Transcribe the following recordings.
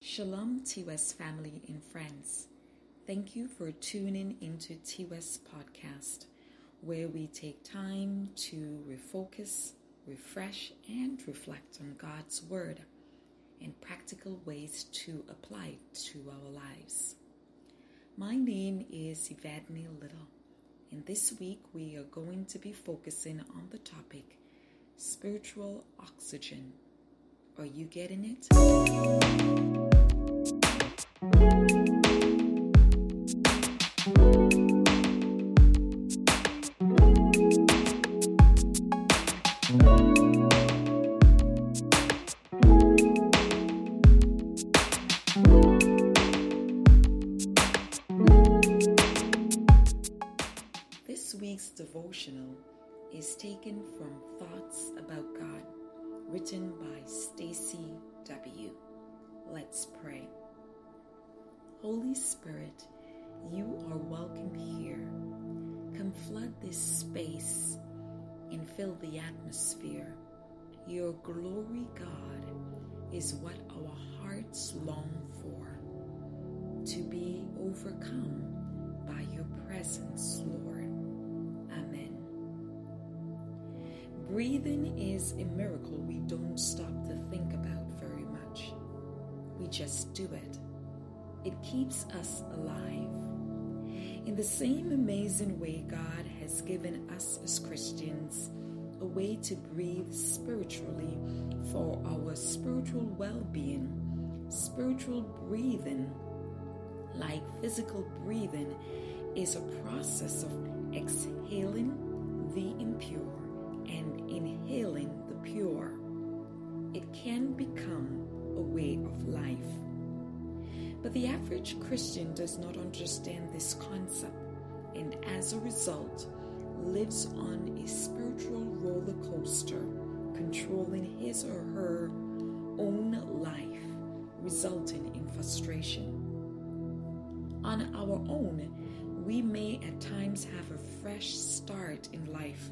Shalom, T West family and friends. Thank you for tuning into T West Podcast, where we take time to refocus, refresh, and reflect on God's Word and practical ways to apply to our lives. My name is Evadne Little, and this week we are going to be focusing on the topic spiritual oxygen. Are you getting it? Spirit, you are welcome here. Come flood this space and fill the atmosphere. Your glory, God, is what our hearts long for. To be overcome by your presence, Lord. Amen. Breathing is a miracle we don't stop to think about very much. We just do it. It keeps us alive. In the same amazing way, God has given us as Christians a way to breathe spiritually for our spiritual well being. Spiritual breathing, like physical breathing, is a process of exhaling the impure and inhaling the pure. It can become a way of life. But the average Christian does not understand this concept and as a result lives on a spiritual roller coaster, controlling his or her own life, resulting in frustration. On our own, we may at times have a fresh start in life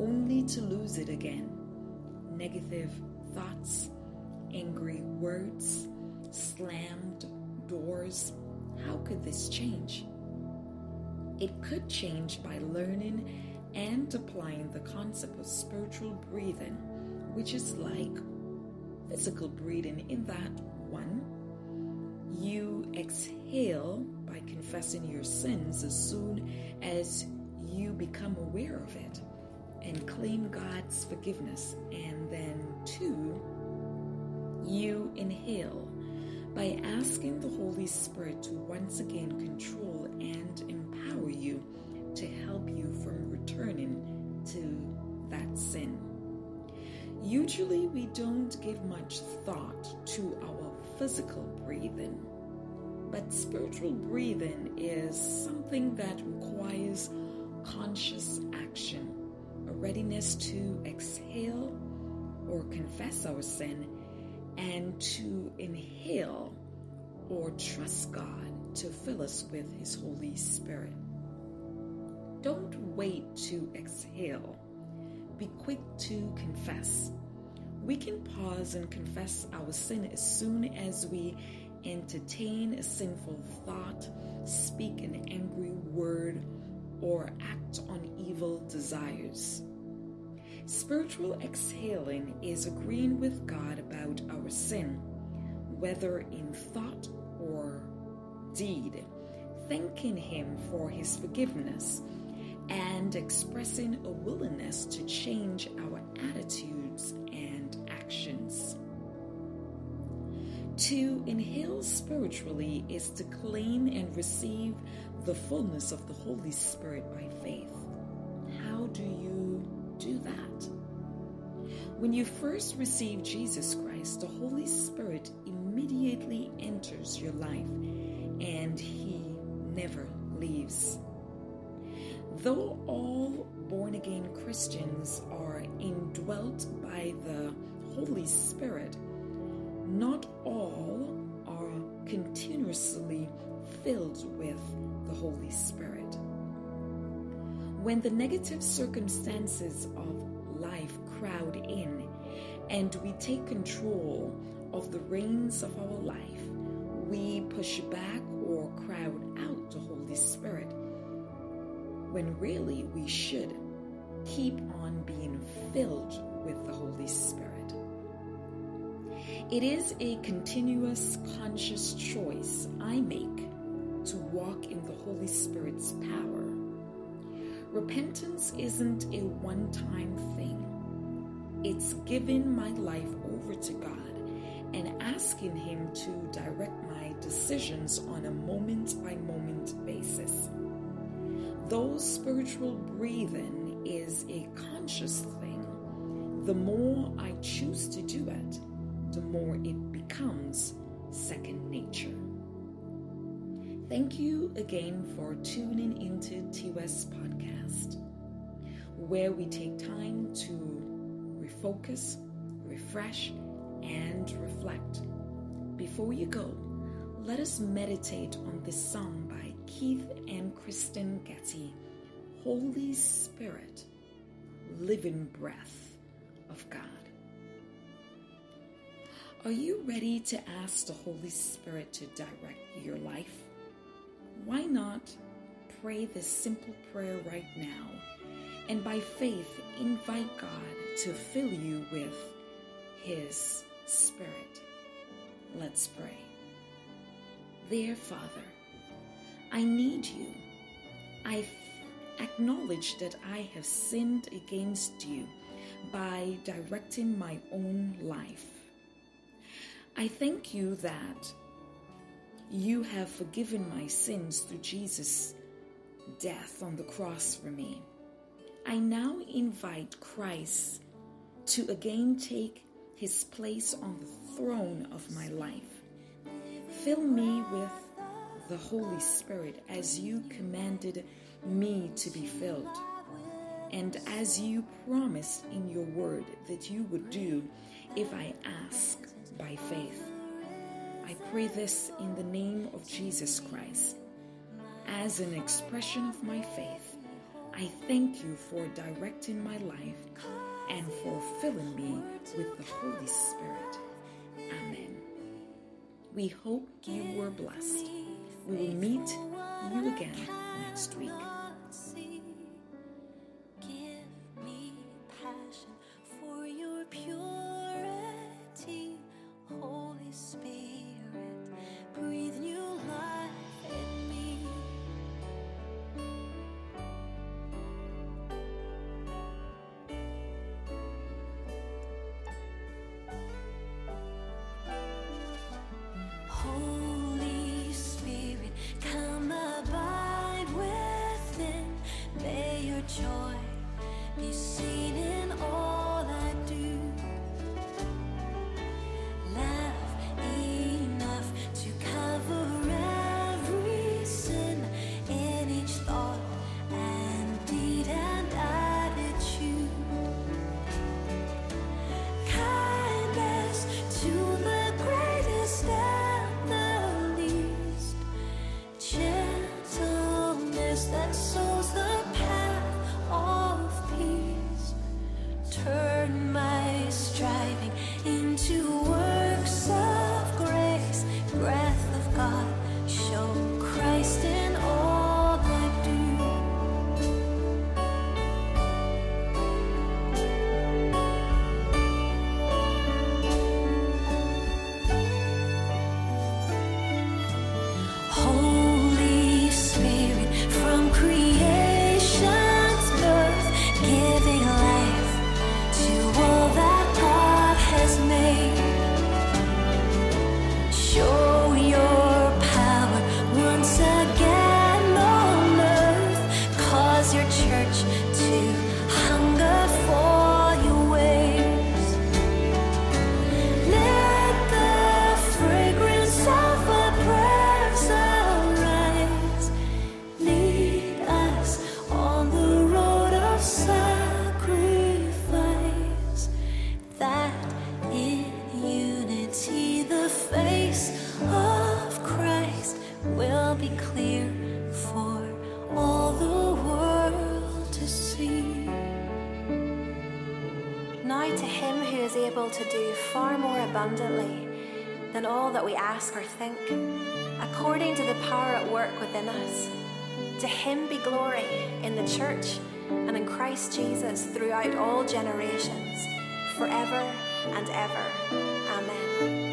only to lose it again. Negative thoughts, angry words, slammed doors. How could this change? It could change by learning and applying the concept of spiritual breathing, which is like physical breathing, in that one, you exhale by confessing your sins as soon as you become aware of it and claim God's forgiveness. And then, two, you inhale by asking the Holy Spirit to once again control and empower you to help you from returning to that sin. Usually, we don't give much thought to our physical breathing, but spiritual breathing is something that requires conscious action, a readiness to exhale or confess our sin and to inhale or trust God to fill us with His Holy Spirit. Don't wait to exhale. Be quick to confess. We can pause and confess our sin as soon as we entertain a sinful thought, speak an angry word, or act on evil desires. Spiritual exhaling is agreeing with God about our sin, whether in thought or deed, thanking Him for His forgiveness, and expressing a willingness to change our attitudes and actions. To inhale spiritually is to claim and receive the fullness of the Holy Spirit by faith. When you first receive Jesus Christ, the Holy Spirit immediately enters your life and He never leaves. Though all born again Christians are indwelt by the Holy Spirit, not all are continuously filled with the Holy Spirit. When the negative circumstances of life crowd in and we take control of the reins of our life, We push back or crowd out the Holy Spirit, when really we should keep on being filled with the Holy Spirit. It is a continuous conscious choice I make to walk in the Holy Spirit's power. Repentance isn't a one time thing, it's giving my life over to God and asking Him to direct my decisions on a moment by moment basis. Though spiritual breathing is a conscious thing, the more I choose to do it, the more it becomes second nature. Thank you again for tuning into TWS Podcast, where we take time to refocus, refresh, and reflect. Before you go, let us meditate on this song by Keith and Kristyn Getty Holy Spirit, Living Breath of God. Are you ready to ask the Holy Spirit to direct your life? Why not pray this simple prayer right now and by faith invite God to fill you with His Spirit? Let's pray. Dear Father, I need you. I acknowledge that I have sinned against you by directing my own life. I thank you that you have forgiven my sins through Jesus' death on the cross for me. I now invite Christ to again take his place on the throne of my life. Fill me with the Holy Spirit as you commanded me to be filled, and as you promised in your word that you would do if I ask by faith. I pray this in the name of Jesus Christ. As an expression of my faith, I thank you for directing my life and for filling me with the Holy Spirit. Amen. We hope you were blessed. We will meet you again next week. Able to do far more abundantly than all that we ask or think, according to the power at work within us. To him be glory in the church and in Christ Jesus throughout all generations, forever and ever. Amen.